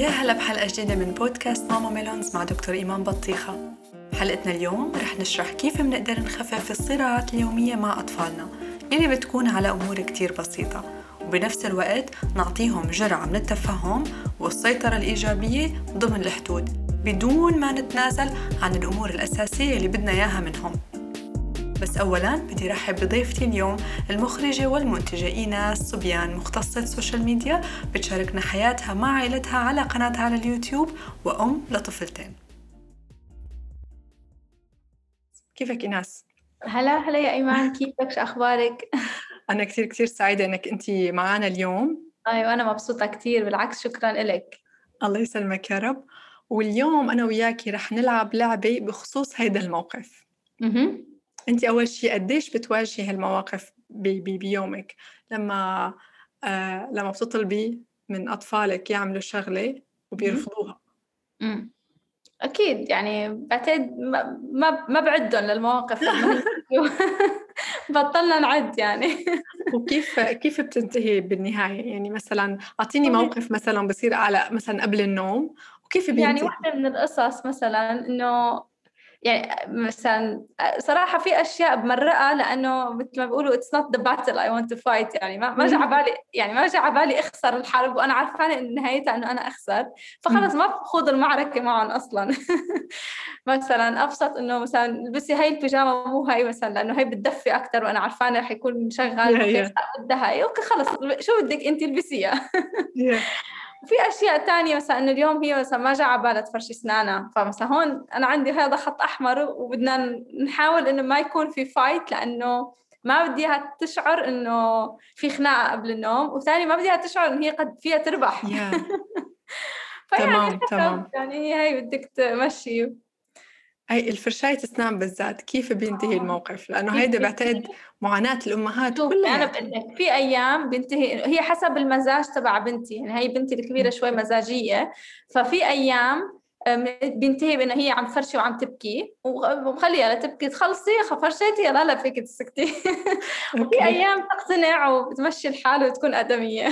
يا هلا بحلقة جديدة من بودكاست Mama Melons مع دكتور إيمان بطيخة. حلقتنا اليوم رح نشرح كيف بنقدر نخفف الصراعات اليومية مع أطفالنا اللي بتكون على أمور كتير بسيطة. وبنفس الوقت نعطيهم جرعة من التفهم والسيطرة الإيجابية ضمن الحدود بدون ما نتنازل عن الأمور الأساسية اللي بدنا إياها منهم. بس أولا بدي رحب بضيفتي اليوم المخرجة والمنتجة إيناس صبيان مختصة social media بتشاركنا حياتها مع عائلتها على قناتها على اليوتيوب وأم لطفلتين. كيفك إيناس؟ هلا هلا يا إيمان. كيفك؟ شو أخبارك؟ أنا كثير كثير سعيدة إنك أنت معنا اليوم. أيوة أنا مبسوطة كثير بالعكس شكرا لك الله يسلمك يا رب. واليوم أنا وياكي رح نلعب لعبة بخصوص هيدا الموقف. أها أنت أول شيء قديش بتواجهي هالمواقف بي بي بيومك؟ لما آه لما بتطلبي من أطفالك يعملوا شغلة وبيرفضوها. أمم. أكيد يعني بعتقد ما ما, بعدهم للمواقف. بطلنا نعد يعني. وكيف كيف بتنتهي بالنهاية؟ يعني مثلا والله- موقف مثلا بصير على مثلا قبل النوم وكيف بينتهي؟ يعني واحدة من القصص مثلا إنه يعني مثلا صراحة في أشياء بمرقها لأنه مثل ما بيقولوا it's not the battle I want to fight. يعني ما ما جا على بالي يعني ما جا على بالي أخسر الحرب وأنا عارفانة إن نهايتها إنه أنا أخسر. فخلص ما بخوض المعركة معهم أصلا. مثلا أبسط إنه مثلا البسي هاي البيجامة مو هاي مثلا لأنه هي بتدفي أكتر وأنا عارفانة رح يكون مشغل بدها هاي okay خلص شو بدك أنت البسيها في أشياء تانية مثلا إنه اليوم هي مثلا ما جا على بالها تفرشي أسنانها فمثلا هون أنا عندي هذا خط أحمر وبدنا نحاول إنه ما يكون في fight لأنه ما بدي إياها تشعر إنه في خناقة قبل النوم وثاني ما بدي إياها تشعر إنه هي قد فيها تربح Yeah. تمام، تمام. يعني هي هي بدك تمشي هي الفرشاية أسنان بالذات. كيف بينتهي آه. الموقف؟ كيف هيدا بينتهي؟ بعتقد معاناة الأمهات شوف كلها. أنا بقول لك في أيام بنتهي هي حسب المزاج تبع بنتي. يعني هي بنتي الكبيرة شوي مزاجية. ففي أيام بينتهي بأنه هي عم تفرشي وعم تبكي. ومخليها لتبكي تخلصي فرشيتي يلا هلا فيك تسكتي. وفي. أيام تقتنع وبتمشي الحال وتكون آدمية.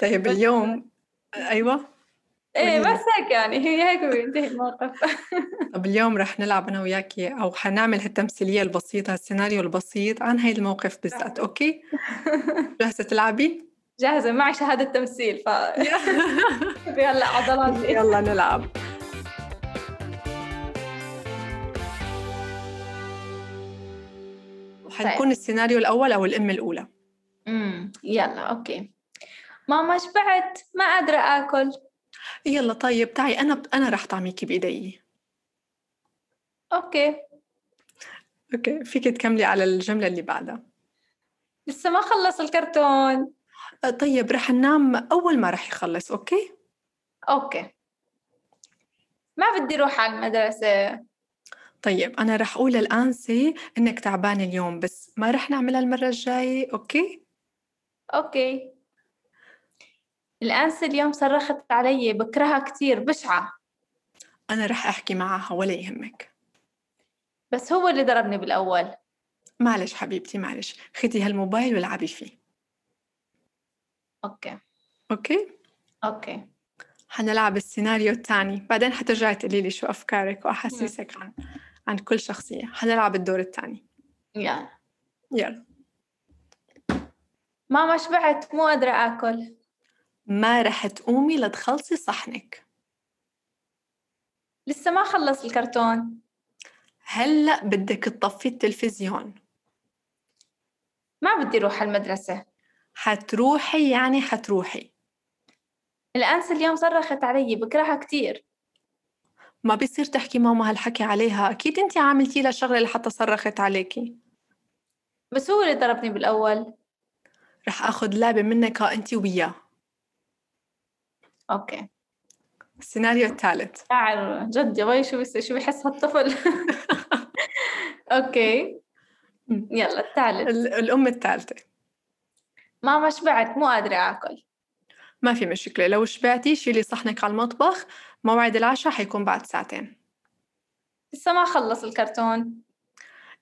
طيب اليوم أيوة. إيه. بس هيك يعني هي هيك بينتهي الموقف. طب اليوم رح نلعب أنا وياكي أو حنعمل هالتمثيلية البسيطة السيناريو البسيط عن هاي الموقف بالذات أوكي؟ جاهزة تلعبي؟ جاهزة معي شهادة تمثيل ف هلا عضلاتي. يلا نلعب. حنكون السيناريو الأول أو الأم الأولى. امم يلا okay. ماما شبعت ما قادره آكل. يلا طيب تعي أنا أنا رح طعميكي بإيدي. okay. okay فيك تكملي على الجملة اللي بعدها. لسه ما خلص الكرتون. آه، طيب رح ننام أول ما رح يخلص okay؟ okay. ما بدي أروح على المدرسة. طيب أنا رح أقول الآنسة إنك تعبانة اليوم بس ما رح نعملها المرة الجاية okay؟ okay. الأنسة اليوم صرخت علي بكرهها كتير بشعة. أنا رح أحكي معها ولا يهمك. بس هو اللي ضربني بالأول. معلش حبيبتي معلش. خدي هالموبايل والعبي فيه. okay. okay؟ okay. حنلعب السيناريو الثاني. بعدين حترجعي تقولي لي شو أفكارك وأحاسيسك عن عن كل شخصية. حنلعب الدور الثاني. يلا. يلا. ماما شبعت مو قادرة آكل. ما رح تقومي لتخلصي صحنك. لسه ما خلص الكرتون. هلأ بدك تطفي التلفزيون. ما بدي أروح على المدرسة حتروحي يعني حتروحي. الأنسة اليوم صرخت علي بكرهها كتير. ما بيصير تحكي ماما هالحكي عليها. أكيد أنت عاملتي لها شغلة لحتى صرخت عليكي. بس هو اللي ضربني بالأول. رح أخذ لعبة منك أنت وياه. أوكي. السيناريو الثالث. شاعر جد يا شو بس شو بحس هالطفل؟ okay. يلا الثالث. ال- الأم الثالثة. ماما شبعت مو قادرة آكل. ما في مشكلة. لو شبعتي شيلي صحنك على المطبخ. موعد العشاء حيكون بعد ساعتين. لسه ما خلص الكرتون.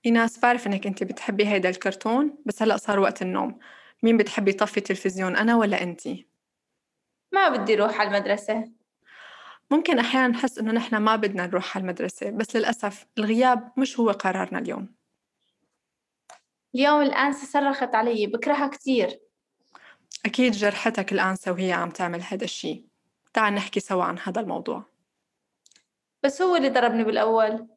إيناس بعرف إنك أنت بتحبي هيدا الكرتون بس هلأ صار وقت النوم. مين بتحبي يطفي التلفزيون أنا ولا أنتي؟ ما بدي أروح على المدرسة. ممكن أحيانا نحس إنه نحن ما بدنا نروح على المدرسة بس للأسف الغياب مش هو قرارنا اليوم. اليوم الأنسة صرخت علي بكرهها كتير. أكيد جرحتك الأنسة وهي عم تعمل هذا الشيء. تعال نحكي سوا عن هذا الموضوع. بس هو اللي ضربني بالأول.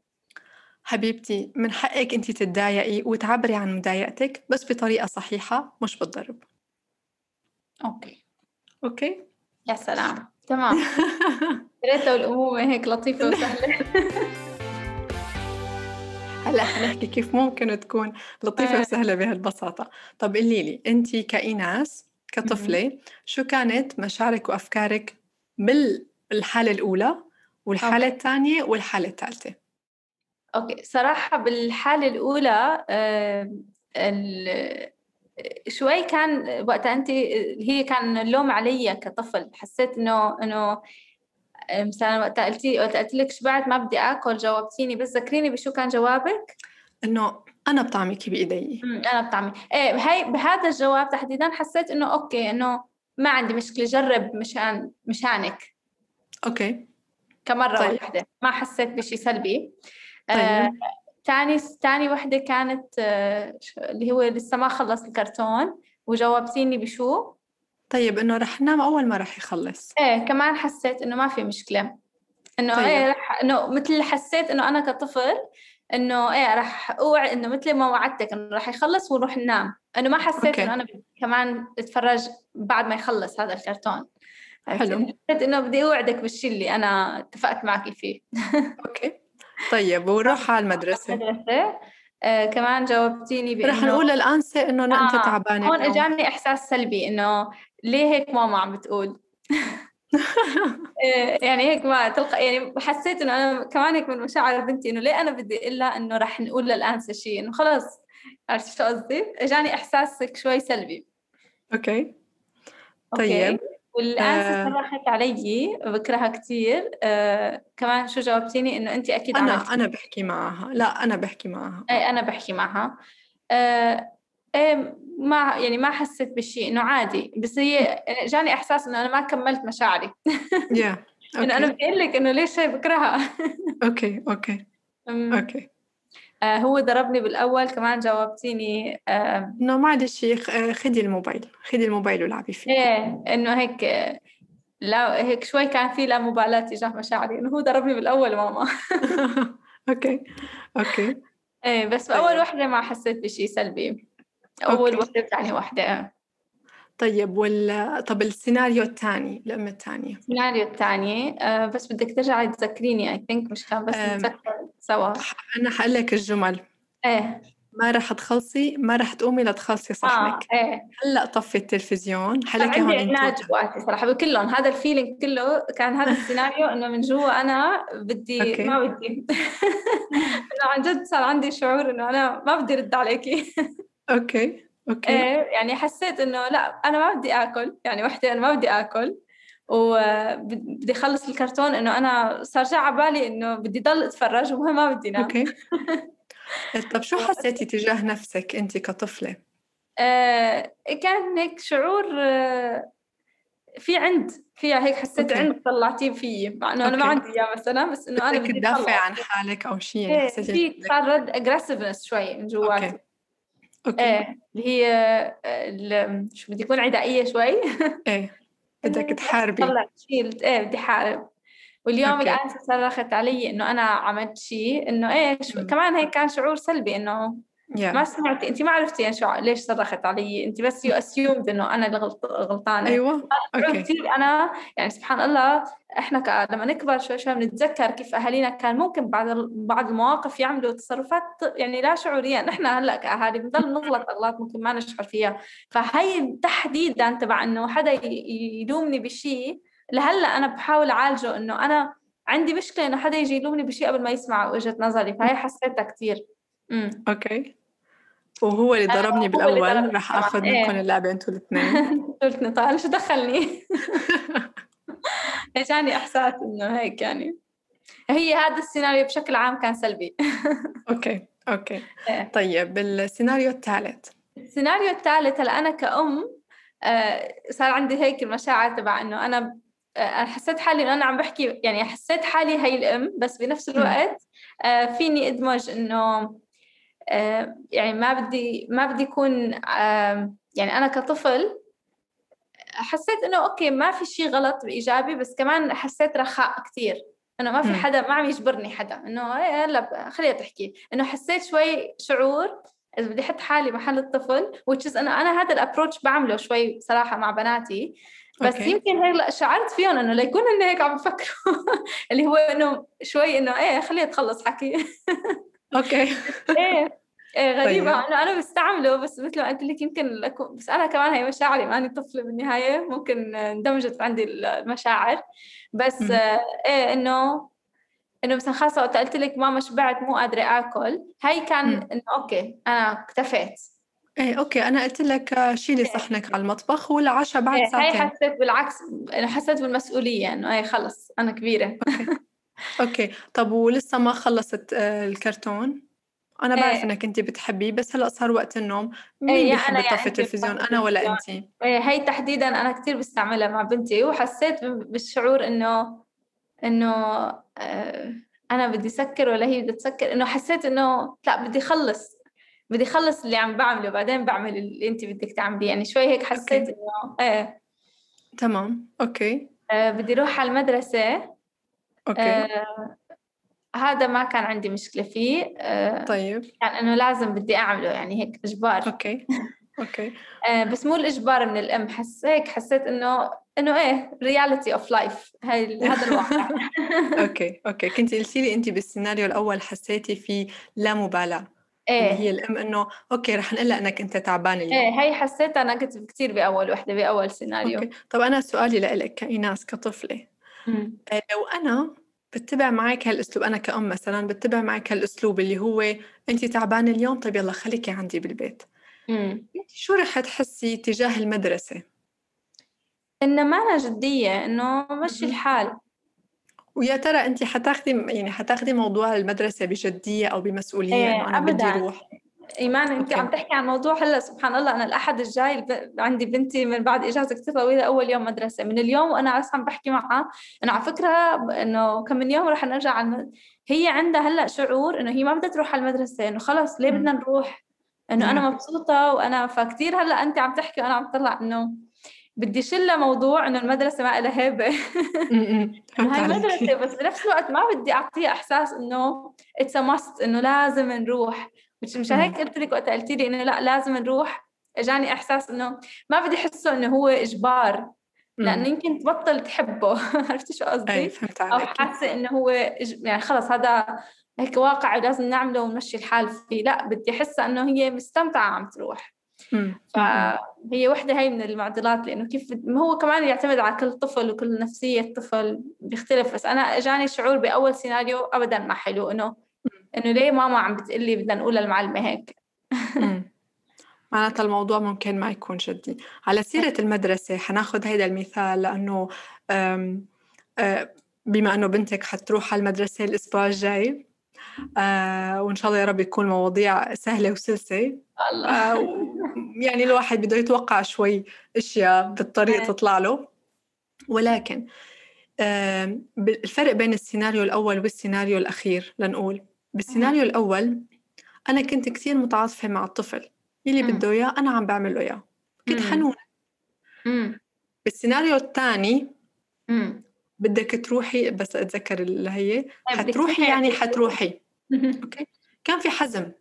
حبيبتي من حقك أنت تتضايقي وتعبري عن مضايقتك بس بطريقة صحيحة مش بالضرب okay. okay؟ يا سلام. تمام. يا ريت لو الأمومة هيك لطيفة وسهلة. هلا حنحكي كيف ممكن تكون لطيفة آه. وسهلة بهالبساطة. طب قولي لي أنت كإيناس كطفلة شو كانت مشاعرك وأفكارك بالحالة الأولى والحالة okay. الثانية والحالة الثالثة؟ okay صراحة بالحالة الأولى آه، ال- شوي كان وقتها أنت هي كان اللوم علي كطفل. حسيت إنه آه، مثلا وقتها قلتي وقتها قلت لك شبعت ما بدي آكل جاوبتيني بس ذكريني بشو كان جوابك؟ إنه أنا بطعمك بإيدي. أمم، أنا بطعمي. إيه هاي بهذا الجواب تحديدا حسيت إنه okay إنه ما عندي مشكلة جرب مشان مشانك. okay. كمرة طيب. واحدة. ما حسيت بشي سلبي. آه، طيب. تاني تاني وحدة كانت آه، اللي هو لسه ما خلص الكرتون وجاوبتيني بشو؟ طيب إنه رح ننام أول ما رح يخلص إيه كمان حسيت إنه ما في مشكلة إنه طيب. إيه رح إنه مثل حسيت إنه أنا كطفل إنه إيه رح اوعى إنه مثل ما وعدتك إنه رح يخلص ونروح ننام إنه ما حسيت okay. إنه أنا كمان أتفرج بعد ما يخلص هذا الكرتون؟ حلو. حسيت إنه بدي أوعدك بالشيء اللي أنا اتفقت معك فيه okay طيب ونروح على المدرسة. المدرسة. آه كمان جاوبتيني بإنه رح نقول للأنسة إنه آه، أنت تعبانة هون اليوم. إجاني إحساس سلبي إنه ليه هيك ماما عم بتقول؟ إيه، يعني هيك ما تلقى يعني حسيت إنه أنا كمان هيك من مشاعر بنتي إنه ليه أنا بدي إلا إنه رح نقول للأنسة شيء إنه خلص عرفت شو قصدي؟ إجاني احساس شوي سلبي. okay. okay؟ والانسه آه. صرخت علي بكرهها كثير آه كمان شو جاوبتيني؟ إنه انت أكيد عملتي أنا بحكي معها. لا أنا بحكي معها. أي أنا بحكي معها. آه إيه ما يعني ما حسيت بشيء إنه عادي. بس هي جاني إحساس إنه أنا ما كملت مشاعري. يا إنه أنا بدي أقول لك إنه ليش هي بكرهها؟ okay okay أمم. آه هو ضربني بالأول كمان جاوبتيني آه إنه معلش خ- خدي الموبايل خدي الموبايل والعبي فيه إيه إنه هيك لا هيك شوي كان في لا مبالاة تجاه مشاعري إنه هو ضربني بالأول ماما okay okay إيه بس طيب. باول وحدة ما حسيت بشيء سلبي أول okay. وحدة ثاني وحدة طيب وال طب السيناريو الثاني الأم الثانية السيناريو الثاني آه بس بدك ترجعي تذكريني I think مش كان بس. نتذكر سوا. أنا حقول لك الجمل. إيه. ما رح تخلصي ما رح تقومي لتخلصي صحنك إيه. هلأ طفي التلفزيون حلكي عندي هون عناد انتو. جواتي صراحة بكلهم هذا ال feeling كله كان هذا السيناريو إنه من جوا أنا بدي okay. ما بدي. إنه عن جد صار عندي شعور إنه أنا ما بدي رد عليكي. okay okay. إيه يعني حسيت إنه لأ أنا ما بدي آكل يعني وحدة أنا ما بدي آكل. وبدي اخلص الكرتون إنه أنا صار جا على بالي إنه بدي ضل أتفرج ومهم ما بدي نام. okay. طب شو حسيتي تجاه نفسك أنت كطفلة؟ آه كان هيك شعور آه في عند فيها هيك حسيت okay. عند طلعتيه فيي مع إنه أنا ما. عندي إياه مثلا بس إنه أنا بدي تدافعي أطلع. عن حالك أو شيء يعني حسيتي في صار رد aggressiveness شوي من جواتي. okay. okay. إيه اللي هي آه، شو بدي اكون عدائية شوي. إيه. بدك تحاربي طلع شيء إيه بدي حارب واليوم okay. الآنسة صرخت علي إنه أنا عملت شيء شو مم. كمان هيك كان شعور سلبي إنه يا ما سمعتي أنت ما عرفتي يعني شو ليش صرخت علي؟ أنت بس you assumed إنه أنا اللي غلط غلطانة. أيوه. okay. كثير أنا يعني سبحان الله إحنا ك... لما نكبر شوي شوي بنتذكر كيف أهالينا كان ممكن بعض بعض المواقف يعملوا تصرفات يعني لا شعوريا نحن هلأ كأهالي بنضل نغلط أغلاط ممكن ما نشعر فيها. فهي تحديدا تبع إنه حدا يلومني بشيء لهلأ أنا بحاول أعالجه إنه أنا عندي مشكلة إنه حدا يجي يلومني بشيء قبل ما يسمع وجهة نظري. فهي حسيتها كثير امم أوكي. وهو اللي ضربني هو اللي ضربني رح طبعاً. آخذ إيه. منكم اللعبه أنتوا الاثنين. قلتني طيب شو دخلني؟ اجاني إحساس إنه هيك يعني؟ هي هذا السيناريو بشكل عام كان سلبي. okay okay. إيه. طيب السيناريو الثالث. السيناريو الثالث هلا أنا كأم آه، صار عندي هيك المشاعر تبع إنه أنا آه، أنا حسيت حالي إنه أنا عم بحكي يعني حسيت حالي هي الأم بس بنفس الوقت فيني أدمج إنه يعني ما بدي ما بدي يكون يعني أنا كطفل حسيت إنه okay ما في شيء غلط بإيجابي بس كمان حسيت رخاء كثير إنه ما في حدا ما عم يجبرني حدا. إنه هلا خليها تحكي. إنه حسيت شوي شعور إذا بدي أحط حالي محل الطفل which أنا أنا هذا ال approach بعمله شوي صراحة مع بناتي. بس okay. يمكن هيك شعرت فيهم إنه ليكون هن هيك عم بفكروا. اللي هو إنه شوي إنه إيه خليها تخلص حكي. okay. إيه إيه غريبة. طيب. انه أنا بستعمله بس مثل ما قلت لك يمكن لكم بس أنا كمان هي مشاعري ماني طفلة بالنهاية. ممكن اندمجت عندي المشاعر. بس إيه إنه إنه مثلا خاصة وقت قلت لك ماما شبعت مو قادرة آكل. هاي كان إنه أوكي أنا اكتفيت. إيه أوكي. أنا قلت لك شيلي إيه. صحنك على المطبخ والعشاء بعد إيه ساعتين. هاي حسيت بالعكس حسيت بالمسؤولية إنه إيه خلص أنا كبيرة. أوكي. أوكي طب ولسه ما خلصت آه، الكرتون؟ أنا بعرف إيه. إنك انت بتحبيه بس هلأ صار وقت النوم. مين إيه بيحب يطفي يعني التلفزيون أنا ولا انت؟ إيه هي تحديدا أنا كثير بستعملها مع بنتي وحسيت بالشعور إنه إنه آه أنا بدي سكر ولا هي بدها تسكر إنه حسيت إنه لأ بدي خلص. بدي خلص اللي عم بعمله بعدين بعمل اللي انت بدك تعمليه. يعني شوي هيك حسيت إنه إيه. تمام. أوكي. آه بدي أروح على المدرسة. أوكي. آه هذا ما كان عندي مشكلة فيه. آه، طيب. كان إنه لازم بدي أعمله يعني هيك إجبار. أوكي. أوكي. آه، بس مو الإجبار من الأم حس هيك حسيت إنه إنه إيه reality of life هذا الواقع. أوكي أوكي. كنت قلتي لي أنت بالسيناريو الأول حسيتي في لا مبالاة. إيه. هي الأم إنه أوكي رح نقول إنك أنت تعبان اليوم. إيه هي حسيتها أنا كنت كثير بأول وحدة بأول سيناريو. أوكي. طب أنا سؤالي لك كإيناس كطفلة. لو أنا بتبع معك هالأسلوب أنا كأم مثلا بتبع معك هالأسلوب اللي هو انت تعبانة اليوم طيب يلا خليكي عندي بالبيت. امم شو رح تحسي تجاه المدرسة؟ إنه ما أنا جدية إنه مشي الحال. ويا ترى انت حتاخدي يعني حتاخدي موضوع المدرسة بجدية أو بمسؤولية إيه إنه أنا أبداً. بدي أروح إيمان أنت عم تحكي عن موضوع هلأ سبحان الله أنا الأحد الجاي عندي بنتي من بعد إجازة كثير طويلة أول يوم مدرسة. من اليوم وأنا بس عم بحكي معها أنا على فكرة إنه كم من يوم رح نرجع على هي عندها هلأ شعور إنه هي ما بدها تروح على المدرسة إنه خلص ليه بدنا نروح؟ إنه أنا مبسوطة وأنا فكتير هلأ أنت عم تحكي وأنا عم طلع إنه بدي شلها موضوع إنه المدرسة ما لها هيبة. هاي مدرسه بس بنفس الوقت ما بدي أعطيها إحساس إنه it's must إنه لازم نروح. مش مشان هيك قلت لك وقت قلتي لي إنه لا لازم نروح. اجاني إحساس إنه ما بدي أحسه إنه هو إجبار لأنه يمكن تبطل تحبه. عرفتي شو قصدي؟ فهمت عليك. أو حاسة إنه هو يعني خلص هذا هيك واقع ولازم نعمله ونمشي الحال فيه. لا بدي احسها إنه هي مستمتعة عم تروح. فهي وحدة هي من المعضلات لأنه كيف هو كمان يعتمد على كل طفل وكل نفسية طفل بيختلف. بس أنا إجاني شعور بأول سيناريو أبدا ما حلو إنه إنه ليه ماما عم بتقلي بدنا نقول للمعلمة هيك؟ معناتها الموضوع ممكن ما يكون جدي. على سيرة المدرسة حناخد هيدا المثال لأنه بما أنه بنتك حتروح على المدرسة الأسبوع الجاي آه وإن شاء الله يا رب يكون مواضيع سهلة وسلسة. الله. آه يعني الواحد بده يتوقع شوي أشياء بالطريق إيه. تطلع له. ولكن آه الفرق بين السيناريو الأول والسيناريو الأخير لنقول. بالسيناريو الأول أنا كنت كثير متعاطفة مع الطفل اللي بده إياه أنا عم بعمل له إياه. كنت حنونة. بالسيناريو الثاني بدك تروحي بس أتذكر اللي هي حتروحي يعني حتروحي. أوكي؟ كان في حزم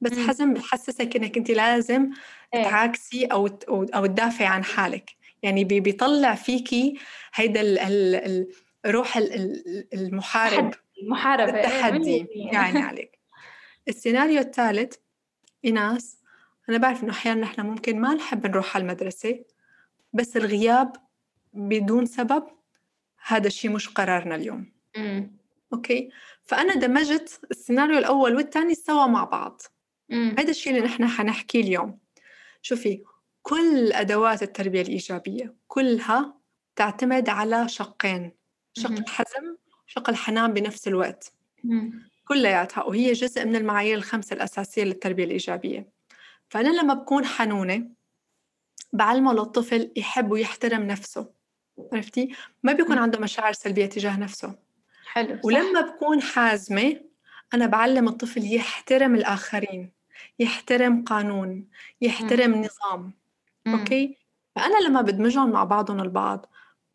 بس حزم بحسسك إنك أنت لازم إيه. تعاكسي أو أو تدافعي عن حالك. يعني بيطلع فيكي هيدا روح المحارب. محاربة إيه، التحدي يعني عليك. السيناريو الثالث إيناس أنا بعرف إنه أحيانا نحن ممكن ما نحب نروح على المدرسة بس الغياب بدون سبب هذا الشيء مش قرارنا اليوم. مم. أوكي؟ فأنا دمجت السيناريو الأول والثاني سوا مع بعض. هذا الشيء اللي نحن حنحكيه اليوم. شوفي كل أدوات التربية الإيجابية كلها تعتمد على شقين. شق الحزم شق الحنان بنفس الوقت كلياتها وهي جزء من المعايير الخمسة الأساسية للتربية الإيجابية فأنا لما بكون حنونة بعلمه للطفل يحب ويحترم نفسه عرفتي؟ ما بيكون. عنده مشاعر سلبية تجاه نفسه حلو صح. ولما بكون حازمة أنا بعلم الطفل يحترم الآخرين يحترم قانون يحترم نظام مم. أوكي؟ فأنا لما بدمجهم مع بعضهم البعض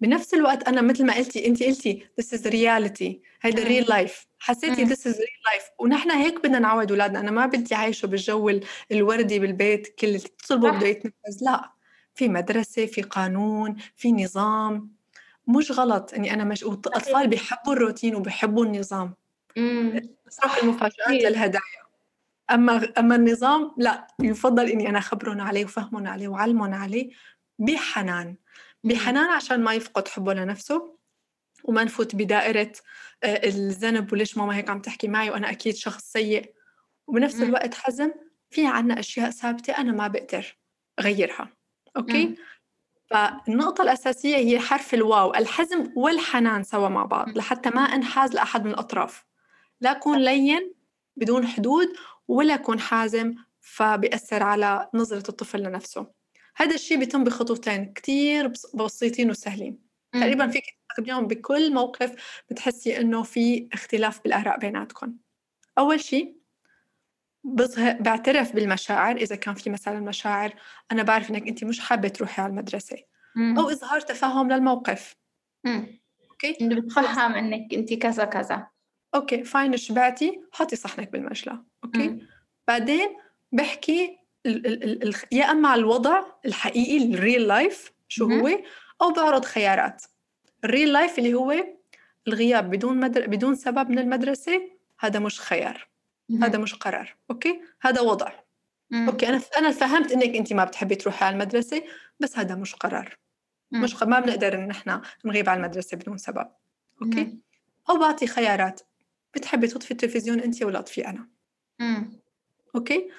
بنفس الوقت أنا مثل ما قلتي أنت قلتي this is reality هيدا real life. حسيتي this is real life. ونحن هيك بدنا نعود أولادنا. أنا ما بدي عايشه بالجو ال- الوردي بالبيت كل اللي تطلبه صح. بده يتنفذ لا. في مدرسة في قانون في نظام. مش غلط إني أنا مش الاطفال بيحبوا الروتين وبيحبوا النظام. المفاجآت أكيد. للهدايا. أما أما النظام لا. يفضل إني أنا اخبرهم عليه وفهمهم عليه وعلمهم عليه بحنان. بحنان عشان ما يفقد حبه لنفسه وما نفوت بدائرة آه، الذنب وليش ماما هيك عم تحكي معي وأنا أكيد شخص سيء وبنفس. الوقت حزم في عنا أشياء ثابتة أنا ما بقدر أغيرها أوكي؟ مم. فالنقطة الأساسية هي حرف الواو الحزم والحنان سوا مع بعض. لحتى ما أنحاز لأحد من الأطراف لا أكون لين بدون حدود ولا أكون حازم فبيأثر على نظرة الطفل لنفسه هذا الشيء بيتم بخطوتين كتير بس- بسيطين وسهلين. مم. تقريبا فيك تستخدميهم بكل موقف بتحسي إنه في اختلاف بالآراء بيناتكم أول شيء بظهر بعترف بالمشاعر. إذا كان في مثلا مشاعر أنا بعرف إنك أنت مش حابة تروحي على المدرسة. مم. أو إظهار تفهم للموقف. مم. إنه بتفهم إنك أنت كذا كذا. أوكي fine شبعتي؟ حطي صحنك بالمجلى. أوكي؟ مم. بعدين بحكي ال ال ال ال يا أما على الوضع الحقيقي ال real life شو. هو أو بعرض خيارات ال real life اللي هو الغياب بدون مدر... بدون سبب من المدرسة هذا مش خيار. هذا مش قرار أوكي هذا وضع. أوكي أنا أنا فهمت إنك أنت ما بتحبي تروحي على المدرسة بس هذا مش قرار. مش ما بنقدر إن إحنا نغيب على المدرسة بدون سبب أوكي. أو بعطي خيارات بتحبي تطفي التلفزيون أنت ولا أطفي أنا. أوكي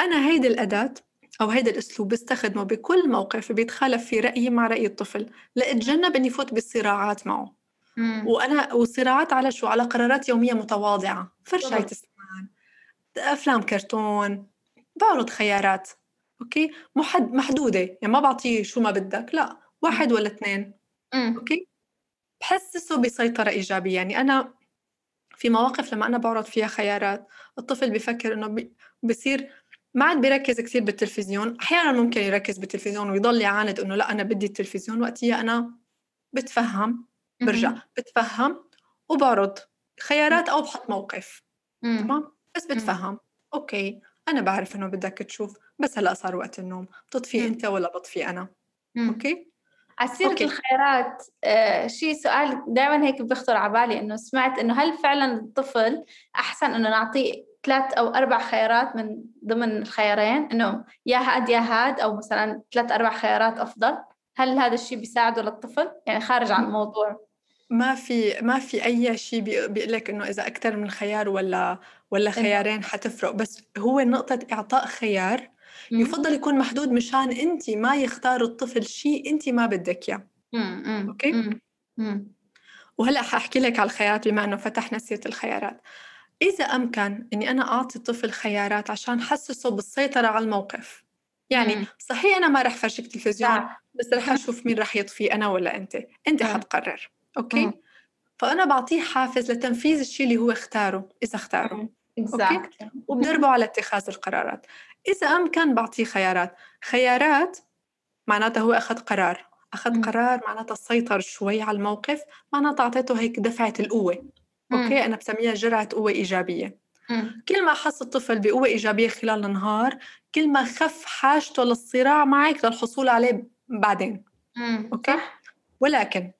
أنا هيدي الأداة أو هيدا الأسلوب بستخدمه بكل موقف بيتخالف فيه رأيي مع رأي الطفل لأتجنب إني فوت بالصراعات معه مم. وأنا وصراعات على شو على قرارات يومية متواضعة فرشاية بالضبط. اسنان أفلام كرتون بعرض خيارات أوكي محد محدودة يعني ما بعطيه شو ما بدك لا واحد ولا اثنين مم. أوكي بحسسه بسيطرة إيجابية يعني أنا في مواقف لما أنا بعرض فيها خيارات الطفل بفكر إنه بي- بصير ما عاد بيركز كثير بالتلفزيون أحيانا ممكن يركز بالتلفزيون ويضل يعاند إنه لا أنا بدي التلفزيون وقتها أنا بتفهم برجع. بتفهم وبعرض خيارات أو بحط موقف. تمام بس بتفهم أوكي أنا بعرف إنه بدك تشوف بس هلأ صار وقت النوم بتطفي. أنت ولا بطفي أنا. أوكي على سيرة أوكي. الخيارات آه شيء سؤال دائما هيك بيخطر على بالي إنه سمعت إنه هل فعلا الطفل أحسن إنه نعطيه ثلاث أو أربع خيارات من ضمن الخيارين إنه يا هاد يا هاد أو مثلا ثلاث أربع خيارات أفضل. هل هذا الشيء بيساعده للطفل؟ يعني خارج عن الموضوع. ما في ما في أي شيء بيقول لك إنه إذا أكثر من خيار ولا ولا خيارين حتفرق. بس هو نقطة إعطاء خيار. يفضل يكون محدود مشان أنت ما يختار الطفل شيء أنت ما بدك إياه. مم. وهلأ حأحكي لك على الخيارات بما إنه فتحنا سيرة الخيارات. إذا أمكن إني أنا أعطي الطفل خيارات عشان حسسه بالسيطرة على الموقف يعني مم. صحيح أنا ما رح فرجيك تلفزيون. بس رح أشوف مين رح يطفي أنا ولا أنت مم. حتقرر أوكي مم. فأنا بعطيه حافز لتنفيذ الشيء اللي هو اختاره إذا اختاره مم. exactly. وبدربه على اتخاذ القرارات إذا أمكن بعطيه خيارات خيارات معناتها هو أخذ قرار أخذ مم. قرار معناتها سيطر شوي على الموقف معناتها أعطيته هيك دفعة القوة مم. أوكي أنا بسميها جرعة قوة إيجابية مم. كل ما حس الطفل بقوة إيجابية خلال النهار كل ما خف حاجته للصراع معك للحصول عليه بعدين. أوكي صح. ولكن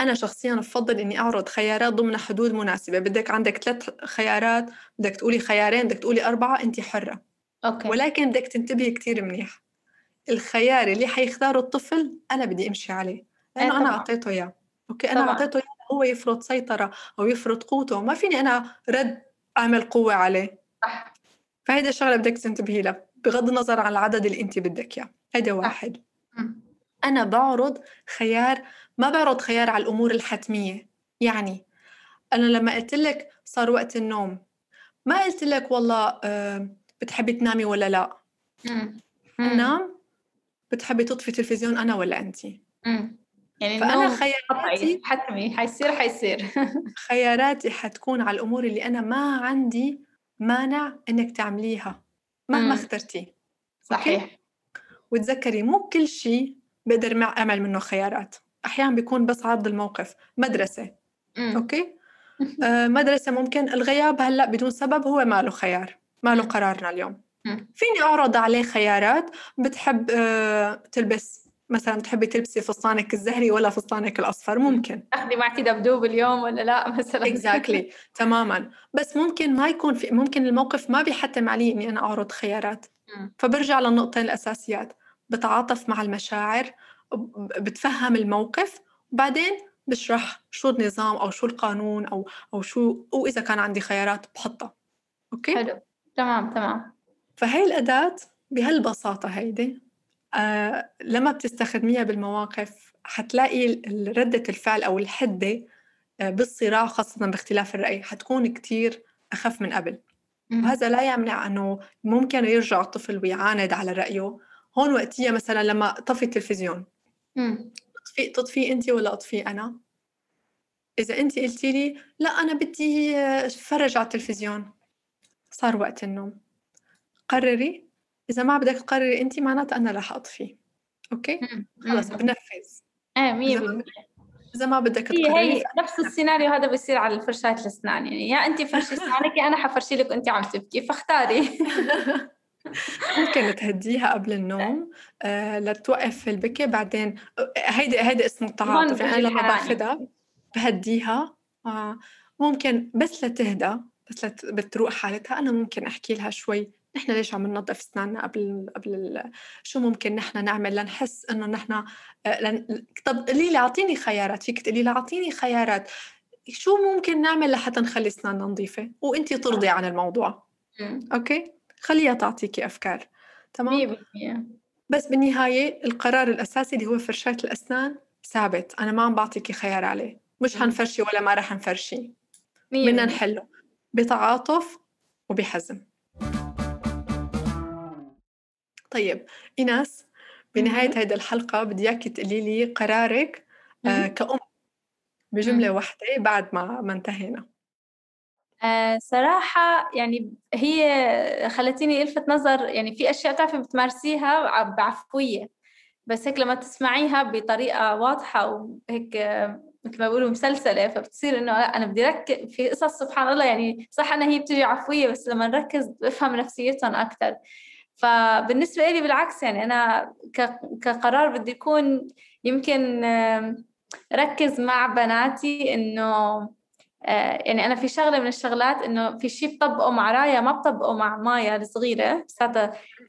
أنا شخصيا بفضل إني أعرض خيارات ضمن حدود مناسبة بدك عندك ثلاث خيارات بدك تقولي خيارين بدك تقولي أربعة أنت حرة أوكي ولكن بدك تنتبهي كتير منيح الخيار اللي حيختاره الطفل أنا بدي أمشي عليه لأنه إيه أنا. أعطيته إياه أوكي أنا. أعطيته إياه هو يفرض سيطرة أو يفرض قوته ما فيني أنا رد أعمل قوة عليه صح فهيدا الشغلة بدك تنتبهي لها بغض النظر عن العدد اللي أنت بدك إياه هيدا واحد. أنا بعرض خيار ما بعرض خيار على الأمور الحتمية يعني أنا لما قلت لك صار وقت النوم ما قلت لك والله آه، بتحبي تنامي ولا لا مم. مم. نام بتحبي تطفي تلفزيون أنا ولا أنت؟ يعني فأنا خياراتي حتمي حيصير حيصير. خياراتي حتكون على الأمور اللي أنا ما عندي مانع إنك تعمليها مهما اخترتي. صحيح. وتذكري مو كل شيء بقدر أعمل منه خيارات. أحيانا بيكون بس عرض الموقف مدرسة. مم. أوكي؟ آه مدرسة ممكن الغياب هلأ بدون سبب هو ما له خيار ما له قرارنا اليوم. مم. فيني أعرض عليه خيارات؟ بتحب آه تلبس مثلا بتحبي تلبسي فستانك الزهري ولا فستانك الأصفر؟ ممكن. تاخذي معك دبدوب اليوم ولا لا؟ مثلا. exactly exactly. تماما. بس ممكن ما يكون في ممكن الموقف ما بيحتم علي إني أنا أعرض خيارات. فبرجع للنقطتين الأساسيات. بتعاطف مع المشاعر بتفهم الموقف وبعدين بشرح شو النظام أو شو القانون أو أو شو واذا كان عندي خيارات بحطها. أوكي؟ حلو. تمام تمام. فهي الأداة بهالبساطة هيدي. آه لما بتستخدميها بالمواقف حتلاقي ردة الفعل أو الحدة آه بالصراع خاصة باختلاف الرأي حتكون كتير أخف من قبل. وهذا لا يمنع أنه ممكن يرجع الطفل ويعاند على رأيه. هون وقتية مثلا لما طفي التلفزيون. تطفي تطفي أنت ولا أطفي أنا؟ إذا أنت قلتي لي لا أنا بدي أتفرج على التلفزيون. صار وقت النوم. قرري إذا ما بدك تقرري أنت معناتها أنا رح أطفي أوكي؟ خلص بنفذ. إيه مية بالمية. إذا ما بدك هي هي نفس السيناريو هذا بيصير على فرشاة الأسنان يعني يا أنت فرشي أسنانك يا أنا حفرشي لك وأنت عم تبكي فاختاري. ممكن تهديها قبل النوم آه لتوقف البكي بعدين هيدي هيدي اسمه التعاطف يعني. لما باخذها بهديها. آه ممكن بس لتهدى بس لت... بتروق حالتها. أنا ممكن أحكي لها شوي نحن ليش عم ننظف اسناننا قبل قبل شو ممكن نحن نعمل لنحس إنه نحن آه، لن... طب قولي لي أعطيني خيارات فيك تقولي لي أعطيني خيارات. شو ممكن نعمل لحتى نخلي اسناننا نظيفة؟ وانت ترضي عن الموضوع. أوكي؟ خليها تعطيكي أفكار. تمام؟ بس بالنهاية القرار الأساسي اللي هو فرشاة الأسنان ثابت. أنا ما عم بعطيكي خيار عليه. مش حنفرشي ولا ما رح نفرشي. بدنا نحله بتعاطف وبحزم. طيب إيناس بنهاية هذه الحلقة بدي إياكي تقولي لي قرارك آه كأم بجملة واحدة بعد ما ما انتهينا. آه صراحة يعني هي خلتيني ألفت نظر يعني في أشياء تعرفي بتمارسيها بعفوية بس هيك لما تسمعيها بطريقة واضحة وهيك مثل ما بيقولوا مسلسلة فبتصير إنه لأ أنا بدي ركز في قصص سبحان الله يعني صح أنا هي بتجي عفوية بس لما نركز بفهم نفسيتهم أكثر فبالنسبة لي بالعكس يعني أنا كقرار بدي يكون يمكن ركز مع بناتي إنه آه، يعني أنا في شغلة من الشغلات إنه في شيء بطبقه مع رايا ما بطبقه مع مايا الصغيرة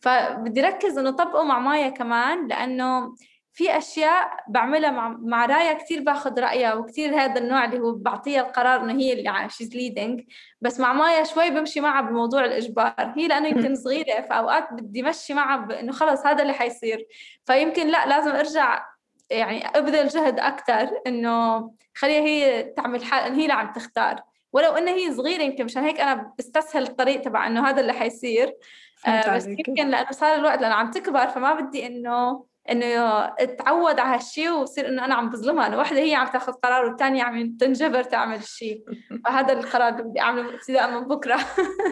فبدي ركز إنه طبقه مع مايا كمان لأنه في أشياء بعملها مع, مع رايا كثير باخذ رأيها وكثير هذا النوع اللي هو بعطيها القرار إنه هي اللي she's leading بس مع مايا شوي بمشي معها بموضوع الإجبار. هي لأنه يمكن صغيرة فأوقات بدي مشي معها بانه خلص هذا اللي حيصير. فيمكن لا لازم أرجع يعني أبذل جهد أكثر إنه خليها هي تعمل حال انه هي اللي عم تختار. ولو إنها هي صغيرة يمكن مشان هيك أنا بستسهل الطريق تبع إنه هذا اللي حيصير. آه بس يمكن لأنه صار الوقت لأنه عم تكبر فما بدي إنه إنه تعود على هالشيء ويصير إنه أنا عم بظلمها. أنا وحدة هي عم تاخذ قرار والثانيه عم تنجبر تعمل الشيء فهذا القرار اللي بدي أعمله ابتداء من بكرة.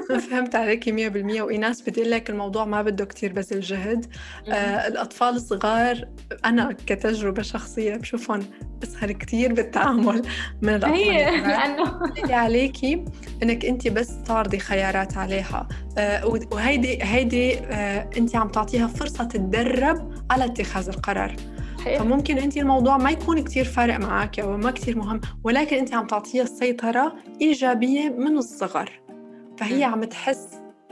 فهمت عليكي 100% وايناس بدي لك الموضوع ما بده كتير بذل جهد آه الأطفال الصغار أنا كتجربة شخصية بشوفهم أسهل كتير بالتعامل من الأطفال هي لأنه اللي عليكي إنك انت بس تعرضي خيارات عليها. آه وهيدي هيدي آه انت عم تعطيها فرصة تتدرب على اتخاذ القرار. حقيقة. فممكن انت الموضوع ما يكون كتير فارق معك أو ما كتير مهم ولكن انت عم تعطيها السيطرة إيجابية من الصغر. فهي عم تحس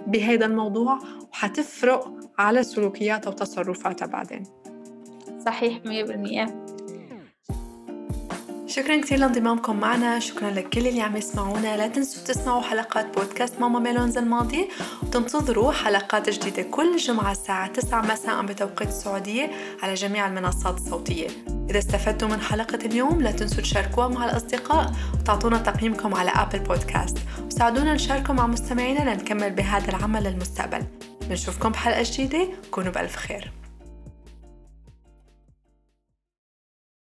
بهذا الموضوع وحتفرق على سلوكياتها وتصرفاتها بعدين. صحيح 100% شكرا كثير لانضمامكم معنا. شكرا لكل اللي عم يسمعونا. لا تنسوا تسمعوا حلقات بودكاست ماما ميلونز الماضي وتنتظروا حلقات جديدة كل جمعة الساعة 9 مساء بتوقيت السعودية على جميع المنصات الصوتية. إذا استفدتوا من حلقة اليوم لا تنسوا تشاركوها مع الأصدقاء وتعطونا تقييمكم على أبل بودكاست وساعدونا نشاركه مع مستمعينا لنكمل بهذا العمل للمستقبل. بنشوفكم بحلقة جديدة. كونوا بألف خير.